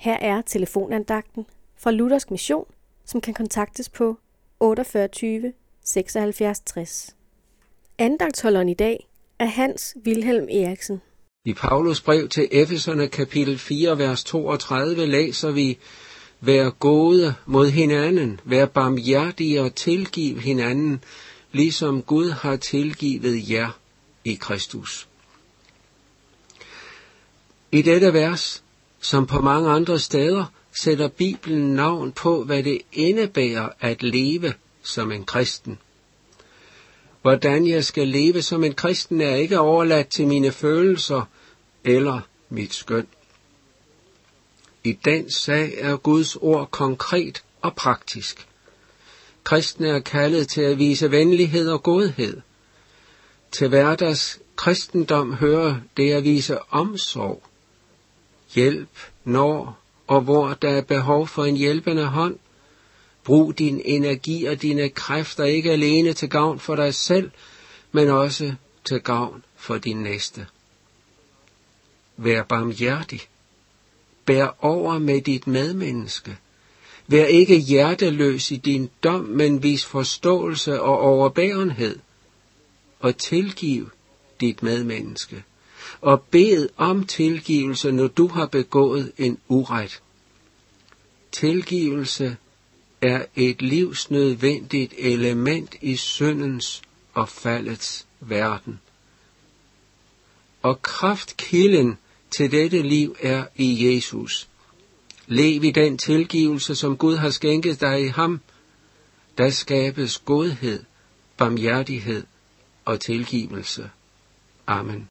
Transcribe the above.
Her er telefonandagten fra Luthersk Mission, som kan kontaktes på 48 76 60. Andagtholderen i dag er Hans Wilhelm Eriksen. I Paulus brev til Efeserne kapitel 4, vers 32 læser vi, Vær gode mod hinanden, vær barmhjertige og tilgiv hinanden, ligesom Gud har tilgivet jer i Kristus. I dette vers, som på mange andre steder, sætter Bibelen navn på, hvad det indebærer at leve som en kristen. Hvordan jeg skal leve som en kristen er ikke overladt til mine følelser eller mit skøn. I den sag er Guds ord konkret og praktisk. Kristne er kaldet til at vise venlighed og godhed. Til hverdags kristendom hører det at vise omsorg, hjælp, når og hvor der er behov for en hjælpende hånd. Brug din energi og dine kræfter ikke alene til gavn for dig selv, men også til gavn for din næste. Vær barmhjertig. Bær over med dit medmenneske. Vær ikke hjerteløs i din dom, men vis forståelse og overbærenhed. Og tilgiv dit medmenneske. Og bed om tilgivelse, når du har begået en uret. Tilgivelse er et livsnødvendigt element i syndens og faldets verden. Og kraftkilden til dette liv er i Jesus. Lev i den tilgivelse, som Gud har skænket dig i ham. Der skabes godhed, barmhjertighed og tilgivelse. Amen.